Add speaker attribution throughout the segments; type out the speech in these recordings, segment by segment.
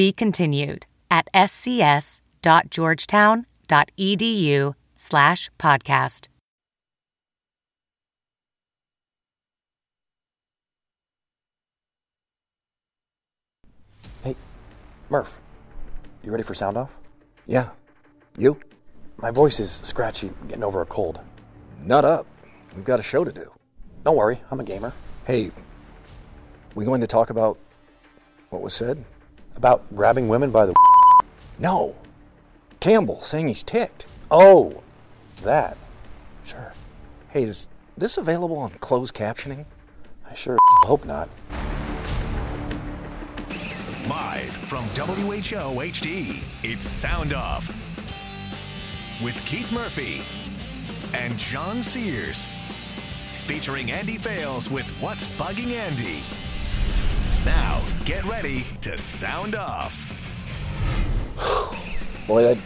Speaker 1: Be continued at scs.georgetown.edu slash podcast.
Speaker 2: Hey, Murph, you ready for sound off?
Speaker 3: Yeah. You?
Speaker 2: My voice is scratchy, I'm getting over a cold.
Speaker 3: Nut up. We've got a show to do.
Speaker 2: Don't worry, I'm a gamer.
Speaker 3: Hey, we going to talk about what was said?
Speaker 2: About grabbing women by the.
Speaker 3: No. Campbell saying he's ticked.
Speaker 2: Oh, that. Sure.
Speaker 3: Hey, is this available on closed captioning?
Speaker 2: I sure hope not.
Speaker 4: Live from WHO HD, it's Sound Off with Keith Murphy and John Sears. Featuring Andy Fales with What's Bugging Andy. Now, get ready to sound off.
Speaker 3: Boy, that,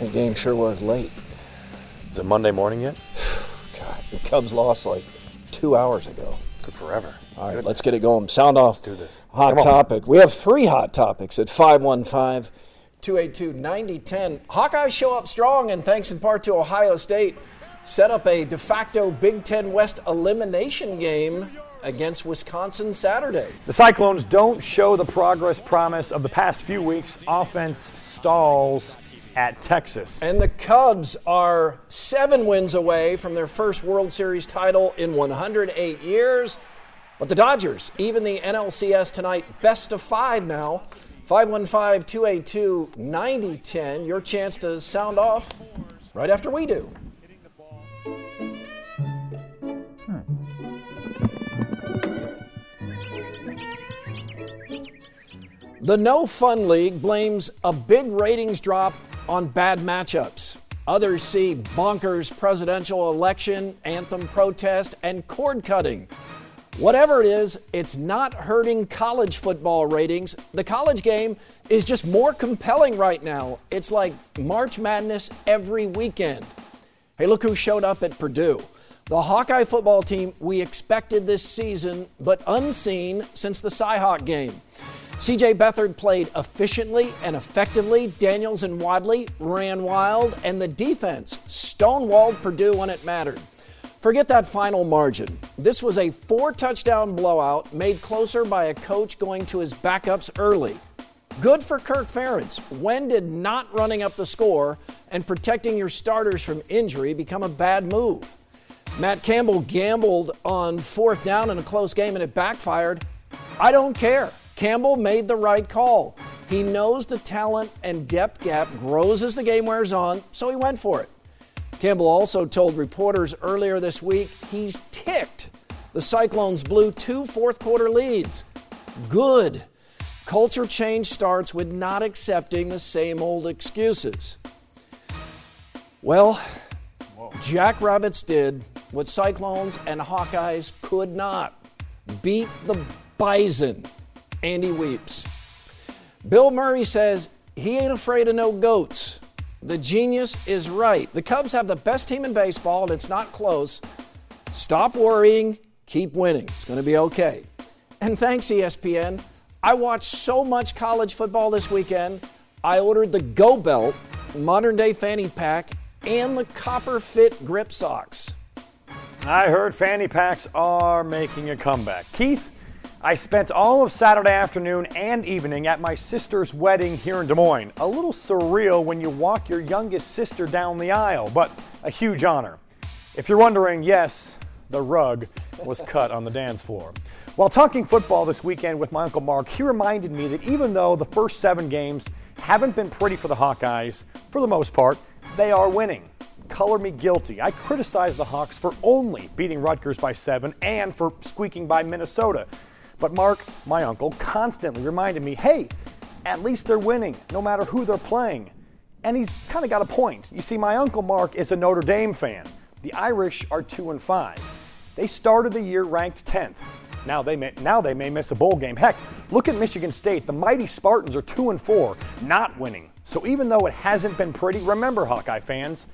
Speaker 3: that game sure was late.
Speaker 2: Is it Monday morning yet?
Speaker 3: God, the Cubs lost like two hours ago.
Speaker 2: Took forever.
Speaker 3: All right, let's get it going. Sound off.
Speaker 2: do this.
Speaker 3: Hot
Speaker 2: Come on.
Speaker 3: topic. We have three hot topics at 515 282 9010. Hawkeyes show up strong, and thanks in part to Ohio State, set up a de facto Big Ten West elimination game against Wisconsin Saturday.
Speaker 5: The Cyclones don't show the progress promise of the past few weeks. Offense stalls at Texas.
Speaker 3: And the Cubs are seven wins away from their first World Series title in 108 years. But the Dodgers, even the NLCS tonight, best of five now. 515 282 9010. Your chance to sound off right after we do. The No Fun League blames a big ratings drop on bad matchups. Others see bonkers presidential election, anthem protest, and cord cutting. Whatever it is, it's not hurting college football ratings. The college game is just more compelling right now. It's like March Madness every weekend. Hey, look who showed up at Purdue. The Hawkeye football team we expected this season, but unseen since the Cyhawk game. CJ Beathard played efficiently and effectively. Daniels and Wadley ran wild, and the defense stonewalled Purdue when it mattered. Forget that final margin. This was a four touchdown blowout made closer by a coach going to his backups early. Good for Kirk Ferentz. When did not running up the score and protecting your starters from injury become a bad move? Matt Campbell gambled on fourth down in a close game and it backfired. I don't care. Campbell made the right call. He knows the talent and depth gap grows as the game wears on, so he went for it. Campbell also told reporters earlier this week he's ticked. The Cyclones blew two fourth quarter leads. Good. Culture change starts with not accepting the same old excuses. Well, Jackrabbits did what Cyclones and Hawkeyes could not beat the Bison. Andy weeps. Bill Murray says he ain't afraid of no goats. The genius is right. The Cubs have the best team in baseball, and it's not close. Stop worrying, keep winning. It's going to be okay. And thanks, ESPN. I watched so much college football this weekend, I ordered the Go Belt, modern day fanny pack, and the Copper Fit grip socks.
Speaker 5: I heard fanny packs are making a comeback. Keith, I spent all of Saturday afternoon and evening at my sister's wedding here in Des Moines. A little surreal when you walk your youngest sister down the aisle, but a huge honor. If you're wondering, yes, the rug was cut on the dance floor. While talking football this weekend with my Uncle Mark, he reminded me that even though the first seven games haven't been pretty for the Hawkeyes, for the most part, they are winning. Color me guilty. I criticized the Hawks for only beating Rutgers by seven and for squeaking by Minnesota. But Mark, my uncle, constantly reminded me hey, At least they're winning, no matter who they're playing. And he's kind of got a point. You see, my uncle Mark is a Notre Dame fan. The Irish are 2 and 5. They started the year ranked 10th. Now they may now they may miss a bowl game. Heck, look at Michigan State. The mighty Spartans are 2 and 4, not winning. So even though it hasn't been pretty, remember Hawkeye fans,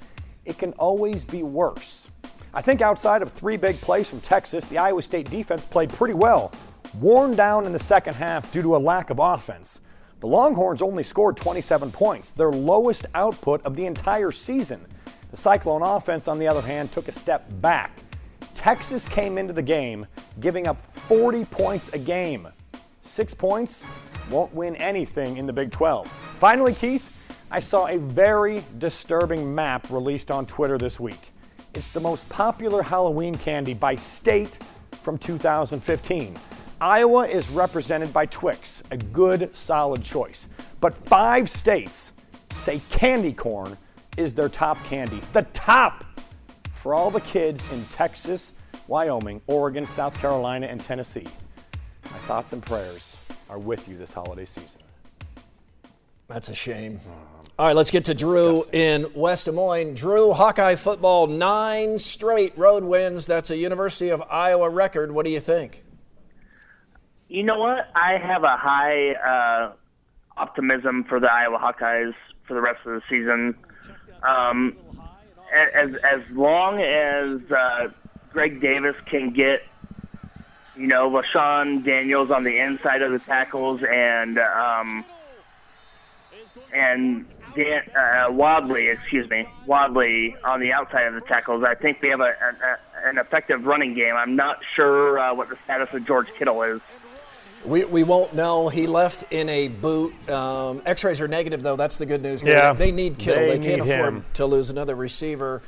Speaker 5: it can always be worse. I think outside of three big plays from Texas, the Iowa State defense played pretty well, worn down in the second half due to a lack of offense. The Longhorns only scored 27 points, their lowest output of the entire season. The Cyclone offense, on the other hand, took a step back. Texas came into the game giving up 40 points a game. Six points won't win anything in the Big 12. Finally, Keith, I saw a very disturbing map released on Twitter this week. It's the most popular Halloween candy by state from 2015. Iowa is represented by Twix, a good, solid choice. But five states say candy corn is their top candy. The top for all the kids in Texas, Wyoming, Oregon, South Carolina, and Tennessee. My thoughts and prayers are with you this holiday season.
Speaker 3: That's a shame. All right, let's get to Drew in West Des Moines. Drew, Hawkeye football, nine straight road wins. That's a University of Iowa record. What do you think?
Speaker 6: You know what? I have a high uh, optimism for the Iowa Hawkeyes for the rest of the season. Um, as as long as uh, Greg Davis can get, you know, LeShun Daniels on the inside of the tackles and um, and Dan, uh, Wadley, excuse me, Wadley on the outside of the tackles. I think we have a, a, an effective running game. I'm not sure uh, what the status of George Kittle is.
Speaker 3: We, we won't know. He left in a boot. Um, X-rays are negative, though. That's the good news.
Speaker 5: Yeah.
Speaker 3: They, they need Kittle.
Speaker 5: They
Speaker 3: They, can't afford
Speaker 5: him.
Speaker 3: to lose another receiver.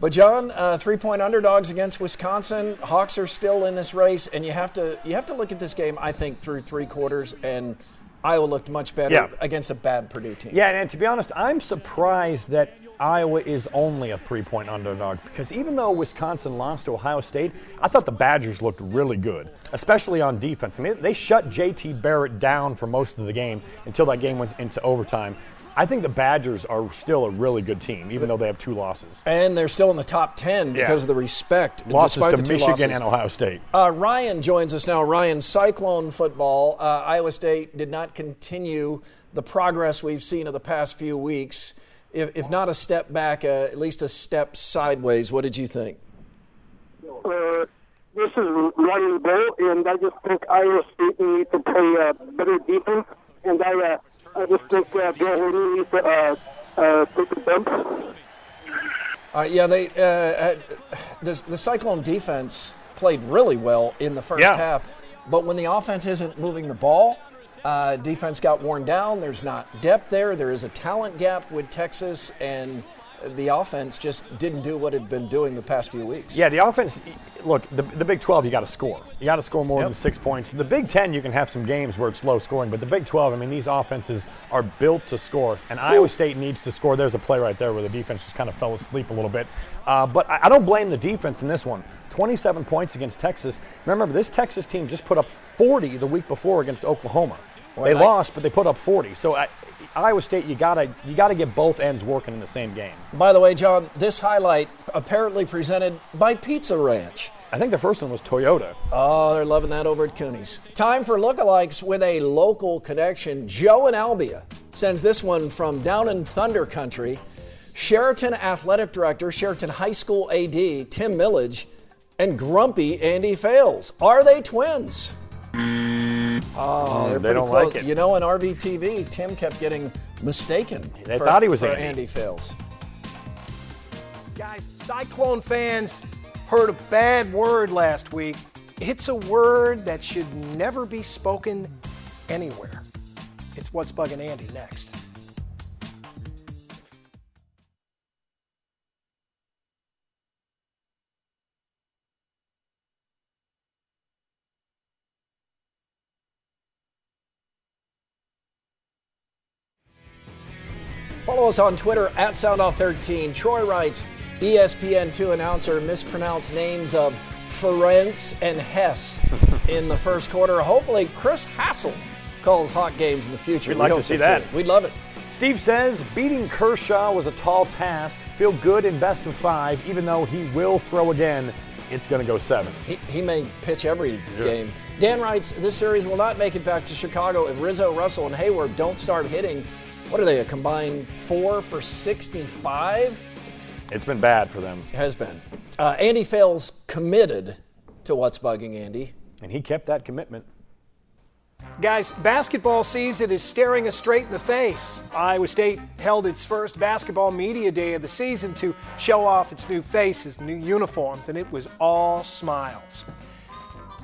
Speaker 3: But John, uh, three-point underdogs against Wisconsin. Hawks are still in this race, and you have to you have to look at this game. I think through three quarters, and Iowa looked much better
Speaker 5: Yeah.
Speaker 3: against a bad Purdue team.
Speaker 5: Yeah, and to be honest, I'm surprised that Iowa is only a three point underdog because even though Wisconsin lost to Ohio State, I thought the Badgers looked really good, especially on defense. I mean, they shut JT Barrett down for most of the game until that game went into overtime. I think the Badgers are still a really good team, even though they have two losses.
Speaker 3: And they're still in the top ten
Speaker 5: Yeah.
Speaker 3: because of the respect.
Speaker 5: Losses to Michigan
Speaker 3: losses.
Speaker 5: and Ohio State.
Speaker 3: Uh, Ryan joins us now. Ryan, Cyclone football. Uh, Iowa State did not continue the progress we've seen of the past few weeks. If, if not a step back, uh, at least a step sideways. What did you think?
Speaker 7: Uh, this is Ryan Bull, and I just think Iowa State needs to play uh, better defense, and I, uh, I just think uh, Bill Hayden needs to uh, uh, take the bump.
Speaker 3: Uh, yeah, they uh, uh, the, the Cyclone defense played really well in the first
Speaker 5: Yeah.
Speaker 3: half, but when the offense isn't moving the ball, uh, defense got worn down. There's not depth there. There is a talent gap with Texas, and the offense just didn't do what it had been doing the past few weeks.
Speaker 5: Yeah, the offense. Look, the, the Big 12, you got to score. You got to score more
Speaker 3: Yep.
Speaker 5: than six points. The Big 10, you can have some games where it's low scoring, but the Big 12, I mean, these offenses are built to score, and Iowa State needs to score. There's a play right there where the defense just kind of fell asleep a little bit. Uh, but I, I don't blame the defense in this one. 27 points against Texas. Remember, this Texas team just put up 40 the week before against Oklahoma. They
Speaker 3: I-
Speaker 5: lost, but they put up 40. So I, Iowa State, you gotta you gotta get both ends working in the same game.
Speaker 3: By the way, John, this highlight apparently presented by Pizza Ranch.
Speaker 5: I think the first one was Toyota.
Speaker 3: Oh, they're loving that over at Cooney's. Time for lookalikes with a local connection. Joe and Albia sends this one from down in Thunder Country. Sheraton Athletic Director, Sheraton High School AD, Tim Millage, and grumpy Andy Fales. Are they twins? Oh, mm, they're
Speaker 5: they don't
Speaker 3: close.
Speaker 5: like it.
Speaker 3: You know, in RVTV, Tim kept getting mistaken.
Speaker 5: They
Speaker 3: for-
Speaker 5: thought he was
Speaker 3: for
Speaker 5: Andy.
Speaker 3: Andy Fales.
Speaker 8: Guys, Cyclone fans heard a bad word last week. It's a word that should never be spoken anywhere. It's what's bugging Andy next.
Speaker 3: Follow us on Twitter at SoundOff13. Troy writes, E ESPN2 announcer mispronounced names of Ferentz and Hess in the first quarter. Hopefully, Chris Hassel calls hot games in the future.
Speaker 5: We'd
Speaker 3: We
Speaker 5: like to see that.
Speaker 3: too. We'd love it.
Speaker 5: Steve says beating Kershaw was a tall task. Feel good in best of five, even though he will throw again. It's going to go seven.
Speaker 3: He, he may pitch every game. Dan writes, this series will not make it back to Chicago if Rizzo, Russell, and Heyward don't start hitting. What are they, a combined four for 65?
Speaker 5: It's been bad for them.
Speaker 3: Has been. Uh, Andy Fales committed to what's bugging Andy.
Speaker 5: And he kept that commitment.
Speaker 8: Guys, basketball season is staring us straight in the face. Iowa State held its first basketball media day of the season to show off its new faces, new uniforms, and it was all smiles.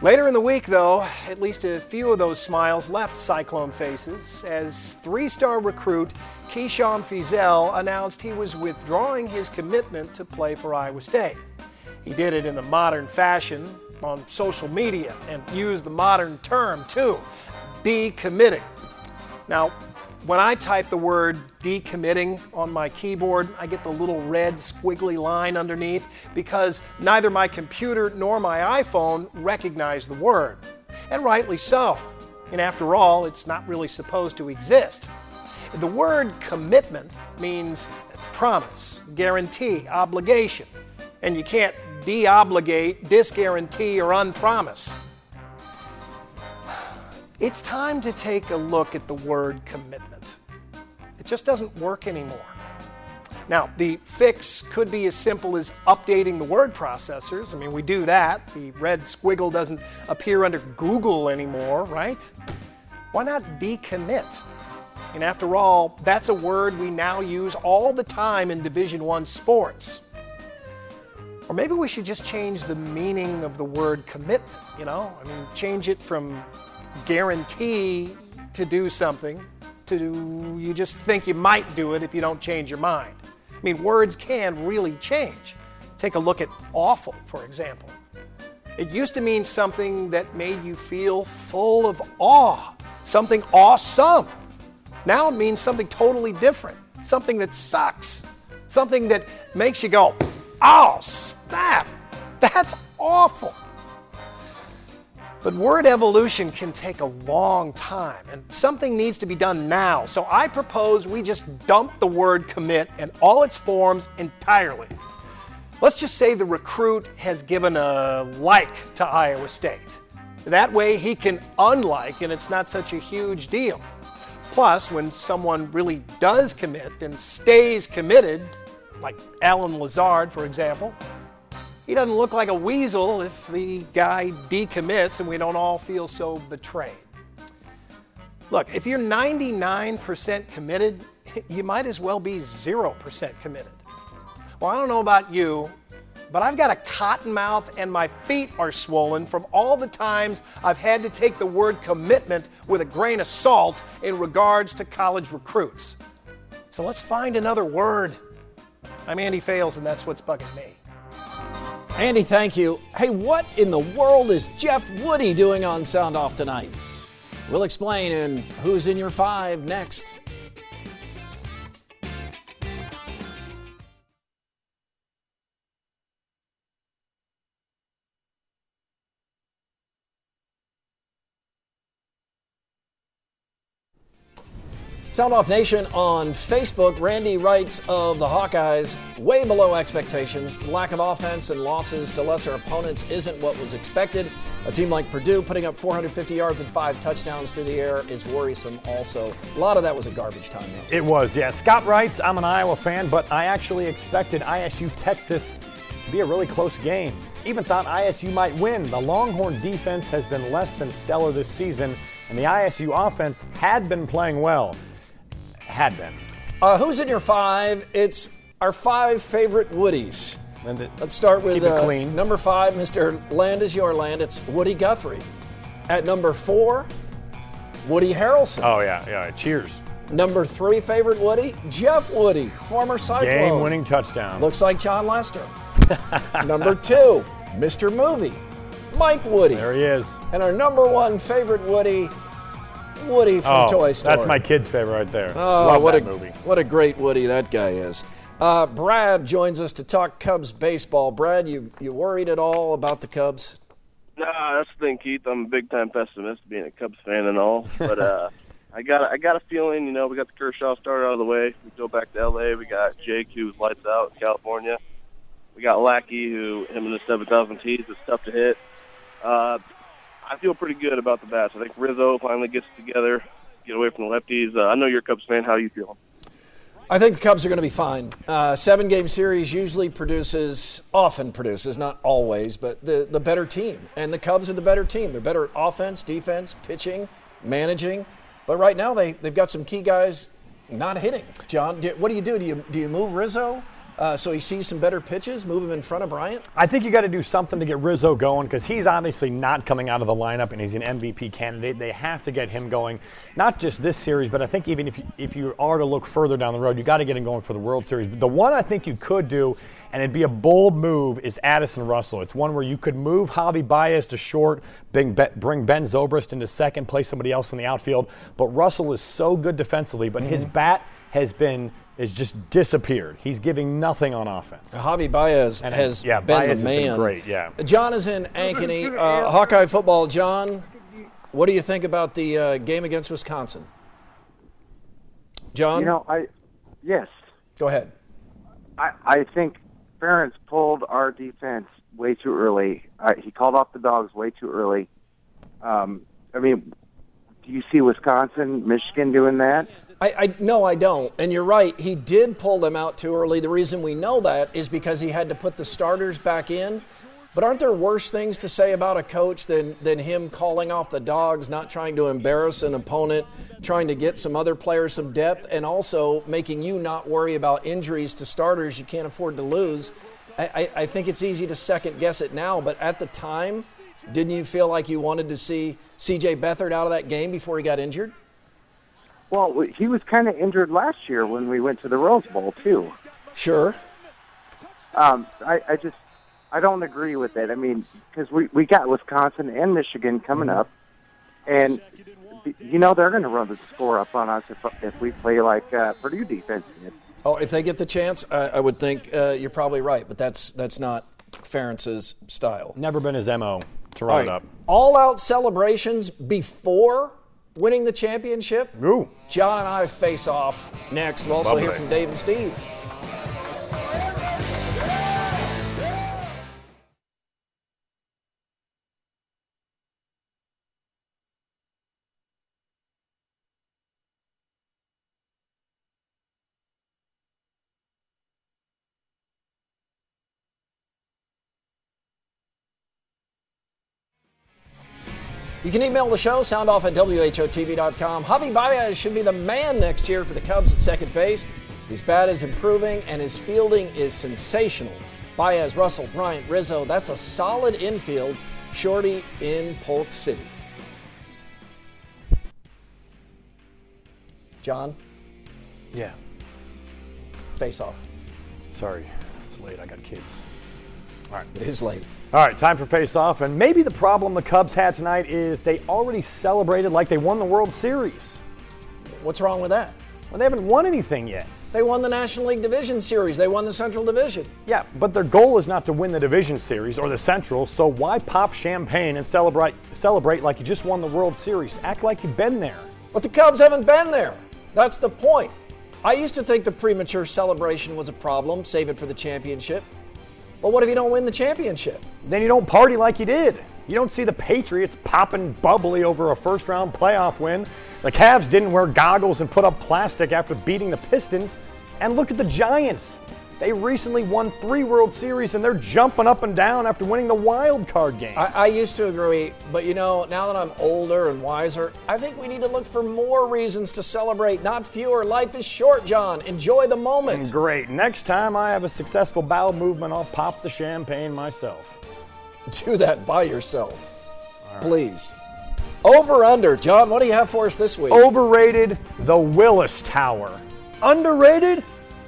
Speaker 8: Later in the week, though, at least a few of those smiles left Cyclone faces as three star recruit Keyshawn Fizel announced he was withdrawing his commitment to play for Iowa State. He did it in the modern fashion on social media and used the modern term, too decommitting. Now, when I type the word decommitting on my keyboard, I get the little red squiggly line underneath because neither my computer nor my iPhone recognize the word. And rightly so. And after all, it's not really supposed to exist. The word commitment means promise, guarantee, obligation. And you can't de-obligate, disguarantee, or unpromise. It's time to take a look at the word commitment. It just doesn't work anymore. Now, the fix could be as simple as updating the word processors. I mean, we do that. The red squiggle doesn't appear under Google anymore, right? Why not decommit? And after all, that's a word we now use all the time in Division 1 sports. Or maybe we should just change the meaning of the word commitment, you know? I mean, change it from guarantee to do something to you just think you might do it if you don't change your mind. I mean, words can really change. Take a look at awful, for example. It used to mean something that made you feel full of awe, something awesome. Now it means something totally different, something that sucks, something that makes you go, oh, snap, that's awful. But word evolution can take a long time, and something needs to be done now. So I propose we just dump the word commit and all its forms entirely. Let's just say the recruit has given a like to Iowa State. That way he can unlike, and it's not such a huge deal. Plus, when someone really does commit and stays committed, like Allen Lazard, for example, he doesn't look like a weasel if the guy decommits and we don't all feel so betrayed. Look, if you're 99% committed, you might as well be 0% committed. Well, I don't know about you, but I've got a cotton mouth and my feet are swollen from all the times I've had to take the word commitment with a grain of salt in regards to college recruits. So let's find another word. I'm Andy Fales, and that's what's bugging me.
Speaker 3: Andy, thank you. Hey, what in the world is Jeff Woody doing on Sound Off tonight? We'll explain in Who's in Your Five next. Sound Off Nation on Facebook. Randy writes of the Hawkeyes way below expectations. Lack of offense and losses to lesser opponents isn't what was expected. A team like Purdue putting up 450 yards and five touchdowns through the air is worrisome also. A lot of that was a garbage time, though.
Speaker 5: It was, yeah. Scott writes, I'm an Iowa fan, but I actually expected ISU Texas to be a really close game. Even thought ISU might win. The Longhorn defense has been less than stellar this season, and the ISU offense had been playing well. Had been.
Speaker 3: Uh, who's in your five? It's our five favorite Woodies.
Speaker 5: It-
Speaker 3: Let's start
Speaker 5: let's
Speaker 3: with
Speaker 5: keep it
Speaker 3: uh,
Speaker 5: clean.
Speaker 3: number five, Mr. Land is Your Land. It's Woody Guthrie. At number four, Woody Harrelson.
Speaker 5: Oh, yeah, yeah. Cheers.
Speaker 3: Number three favorite Woody, Jeff Woody, former Cyclone.
Speaker 5: Game winning touchdown.
Speaker 3: Looks like Jon Lester. number two, Mr. Movie, Mike Woody.
Speaker 5: There he is.
Speaker 3: And our number one favorite Woody, Woody from
Speaker 5: oh,
Speaker 3: Toy Story.
Speaker 5: That's my kid's favorite right there.
Speaker 3: Oh,
Speaker 5: Love
Speaker 3: what
Speaker 5: that
Speaker 3: a
Speaker 5: movie.
Speaker 3: what a great Woody that guy is. Uh, Brad joins us to talk Cubs baseball. Brad, you you worried at all about the Cubs?
Speaker 9: Nah, that's the thing, Keith. I'm a big time pessimist, being a Cubs fan and all. But uh, I got I got a feeling. You know, we got the Kershaw start out of the way. We go back to L.A. We got Jake, who's lights out in California. We got Lackey, who him and the 7,000 tees is tough to hit. Uh, I feel pretty good about the bats. I think Rizzo finally gets together, get away from the lefties. Uh, I know you're a Cubs fan. How do you feeling?
Speaker 3: I think the Cubs are going to be fine. Uh, seven game series usually produces, often produces, not always, but the, the better team. And the Cubs are the better team. They're better at offense, defense, pitching, managing. But right now they, they've got some key guys not hitting. John, do, what do you do? Do you, do you move Rizzo? Uh, so he sees some better pitches, move him in front of Bryant.
Speaker 5: I think you got to do something to get Rizzo going because he's obviously not coming out of the lineup and he's an MVP candidate. They have to get him going, not just this series, but I think even if you, if you are to look further down the road, you got to get him going for the World Series. But the one I think you could do, and it'd be a bold move, is Addison Russell. It's one where you could move Javi Baez to short, bring, bring Ben Zobrist into second, play somebody else in the outfield. But Russell is so good defensively, but mm-hmm. his bat has been has just disappeared. He's giving nothing on offense.
Speaker 3: Javi Baez and has yeah, been
Speaker 5: Baez
Speaker 3: the man.
Speaker 5: Been great, yeah.
Speaker 3: John is in Ankeny. Uh, Hawkeye football. John, what do you think about the uh, game against Wisconsin? John,
Speaker 10: you know, I yes.
Speaker 3: Go ahead.
Speaker 10: I, I think Ferentz pulled our defense way too early. Uh, he called off the dogs way too early. Um, I mean, do you see Wisconsin, Michigan doing that?
Speaker 3: I, I no, I don't. And you're right. He did pull them out too early. The reason we know that is because he had to put the starters back in. But aren't there worse things to say about a coach than, than him calling off the dogs, not trying to embarrass an opponent, trying to get some other players some depth, and also making you not worry about injuries to starters you can't afford to lose? I, I, I think it's easy to second guess it now, but at the time, didn't you feel like you wanted to see CJ Beathard out of that game before he got injured?
Speaker 10: Well, he was kind of injured last year when we went to the Rose Bowl too.
Speaker 3: Sure.
Speaker 10: Um, I, I just I don't agree with it. I mean, because we we got Wisconsin and Michigan coming mm-hmm. up, and you know they're going to run the score up on us if if we play like uh, Purdue defense did.
Speaker 3: Oh, if they get the chance, I, I would think uh, you're probably right, but that's that's not Ferentz's style.
Speaker 5: Never been his mo to right. it up.
Speaker 3: All out celebrations before winning the championship.
Speaker 5: Ooh.
Speaker 3: John and I face off next. We'll also Lovely. hear from Dave and Steve. You can email the show, soundoff at WHOTV.com. Javi Baez should be the man next year for the Cubs at second base. His bat is improving and his fielding is sensational. Baez, Russell, Bryant, Rizzo, that's a solid infield. Shorty in Polk City. John?
Speaker 5: Yeah.
Speaker 3: Face off.
Speaker 5: Sorry, it's late. I got kids.
Speaker 3: All right. It is late.
Speaker 5: All right, time for face off. And maybe the problem the Cubs had tonight is they already celebrated like they won the World Series.
Speaker 3: What's wrong with that?
Speaker 5: Well, they haven't won anything yet.
Speaker 3: They won the National League Division Series. They won the Central Division.
Speaker 5: Yeah, but their goal is not to win the Division Series or the Central, so why pop champagne and celebrate celebrate like you just won the World Series? Act like you've been there.
Speaker 3: But the Cubs haven't been there. That's the point. I used to think the premature celebration was a problem, save it for the championship. But what if you don't win the championship?
Speaker 5: Then you don't party like you did. You don't see the Patriots popping bubbly over a first round playoff win. The Cavs didn't wear goggles and put up plastic after beating the Pistons. And look at the Giants. They recently won three World Series and they're jumping up and down after winning the wild card game.
Speaker 3: I, I, used to agree, but you know, now that I'm older and wiser, I think we need to look for more reasons to celebrate, not fewer. Life is short, John. Enjoy the moment.
Speaker 5: Mm, great. Next time I have a successful bowel movement, I'll pop the champagne myself.
Speaker 3: Do that by yourself, right. please. Over under, John. What do you have for us this week?
Speaker 5: Overrated the Willis Tower. Underrated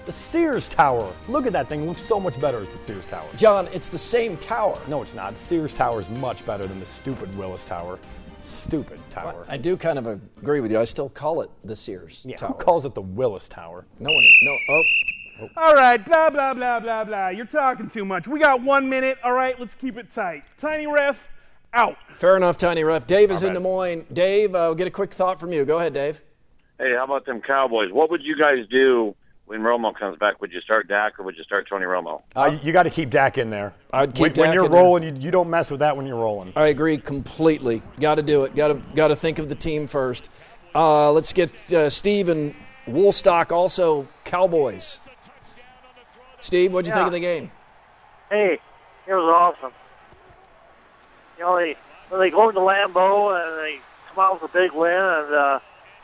Speaker 5: the Sears Tower. Look at that thing. It looks so much better as the Sears Tower.
Speaker 3: John, it's the same tower.
Speaker 5: No, it's not. The Sears Tower is much better than the stupid Willis Tower. Stupid tower. Well,
Speaker 3: I do kind of agree with you. I still call it the Sears
Speaker 5: yeah,
Speaker 3: Tower.
Speaker 5: Who calls it the Willis Tower?
Speaker 3: No one. No. Oh.
Speaker 11: oh. All right, blah, blah, blah, blah, blah. You're talking too much. We got one minute. All right, let's keep it tight. Tiny ref, Out.
Speaker 3: Fair enough, Tiny Ref. Dave is in Des Moines. Dave, uh, get a quick thought from you. Go ahead, Dave.
Speaker 12: Hey, how about them Cowboys? What would you guys do when Romo comes back? Would you start Dak or would you start Tony Romo?
Speaker 5: Uh, you got to keep Dak in there.
Speaker 3: I'd keep
Speaker 5: when, when you're
Speaker 3: in there.
Speaker 5: rolling, you, you don't mess with that when you're rolling.
Speaker 3: I agree completely. Got to do it. Got to got to think of the team first. Uh, let's get uh, Steve and Woolstock also Cowboys. Steve, what'd you think of the game?
Speaker 13: Hey, it was awesome. You know, they they go to Lambeau and they come out with a big win, and uh,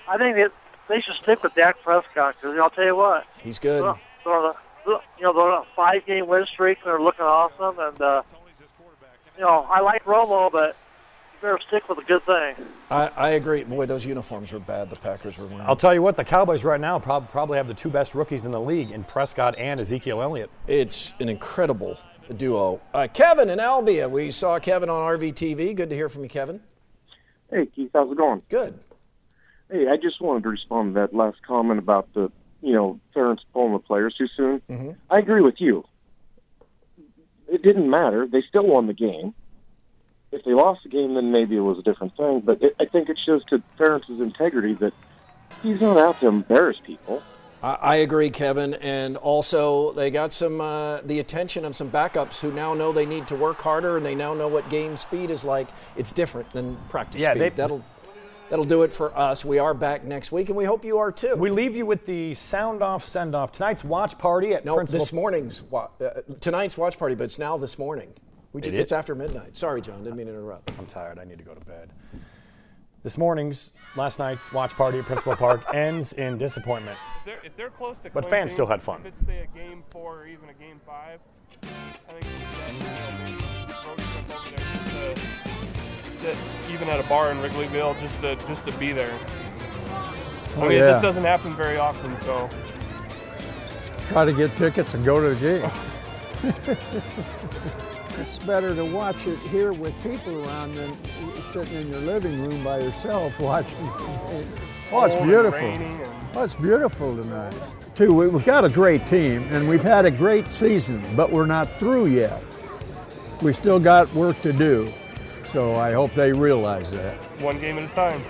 Speaker 13: I think that they should stick with Dak Prescott because I'll tell you what,
Speaker 3: He's good.
Speaker 13: they're, they're on a, you know, they're on a five-game win streak. and They're looking awesome, and uh, you know, I like Romo, but you better stick with a good thing.
Speaker 3: I, I agree. Boy, those uniforms were bad. The Packers were wearing.
Speaker 5: I'll tell you what, the Cowboys right now prob- probably have the two best rookies in the league in Prescott and Ezekiel Elliott.
Speaker 3: It's an incredible duo. Uh, Kevin and Albia. We saw Kevin on RVTV. Good to hear from you, Kevin.
Speaker 14: Hey, Keith, how's it going?
Speaker 3: Good.
Speaker 14: Hey, I just wanted to respond to that last comment about the, you know, Ferentz pulling the players too soon.
Speaker 3: Mm-hmm.
Speaker 14: I agree with you. It didn't matter. They still won the game. If they lost the game, then maybe it was a different thing. But it, I think it shows to Ferentz's integrity that he's not out to embarrass people.
Speaker 3: I, I agree, Kevin. And also, they got some uh, the attention of some backups who now know they need to work harder, and they now know what game speed is like. It's different than practice
Speaker 5: Yeah,
Speaker 3: speed.
Speaker 5: they-
Speaker 3: that'll that'll do it for us. We are back next week, and we hope you are too.
Speaker 5: We leave you with the sound off, send off. Tonight's watch party at
Speaker 3: no,
Speaker 5: Principal.
Speaker 3: this morning's wa- uh, tonight's watch party, but it's now this morning. We
Speaker 5: It
Speaker 3: it's after midnight. Sorry, John, didn't mean to interrupt.
Speaker 5: I'm tired. I need to go to bed. This morning's, last night's watch party at Principal Park ends in disappointment.
Speaker 11: If they're, if they're close to
Speaker 5: But fans still had fun.
Speaker 11: If it's say a game four or even a game five, I think sit even at a bar in Wrigleyville just to just to be there. I
Speaker 15: Oh,
Speaker 11: mean,
Speaker 15: yeah.
Speaker 11: this doesn't happen very often, so
Speaker 15: Try to get tickets and go to the game. it's better to watch it here with people around than sitting in your living room by yourself watching. Oh, it's beautiful. Oh, it's beautiful tonight. Too, we've got a great team and we've had a great season, but we're not through yet. We still got work to do. So I hope they realize that.
Speaker 11: one game at a time.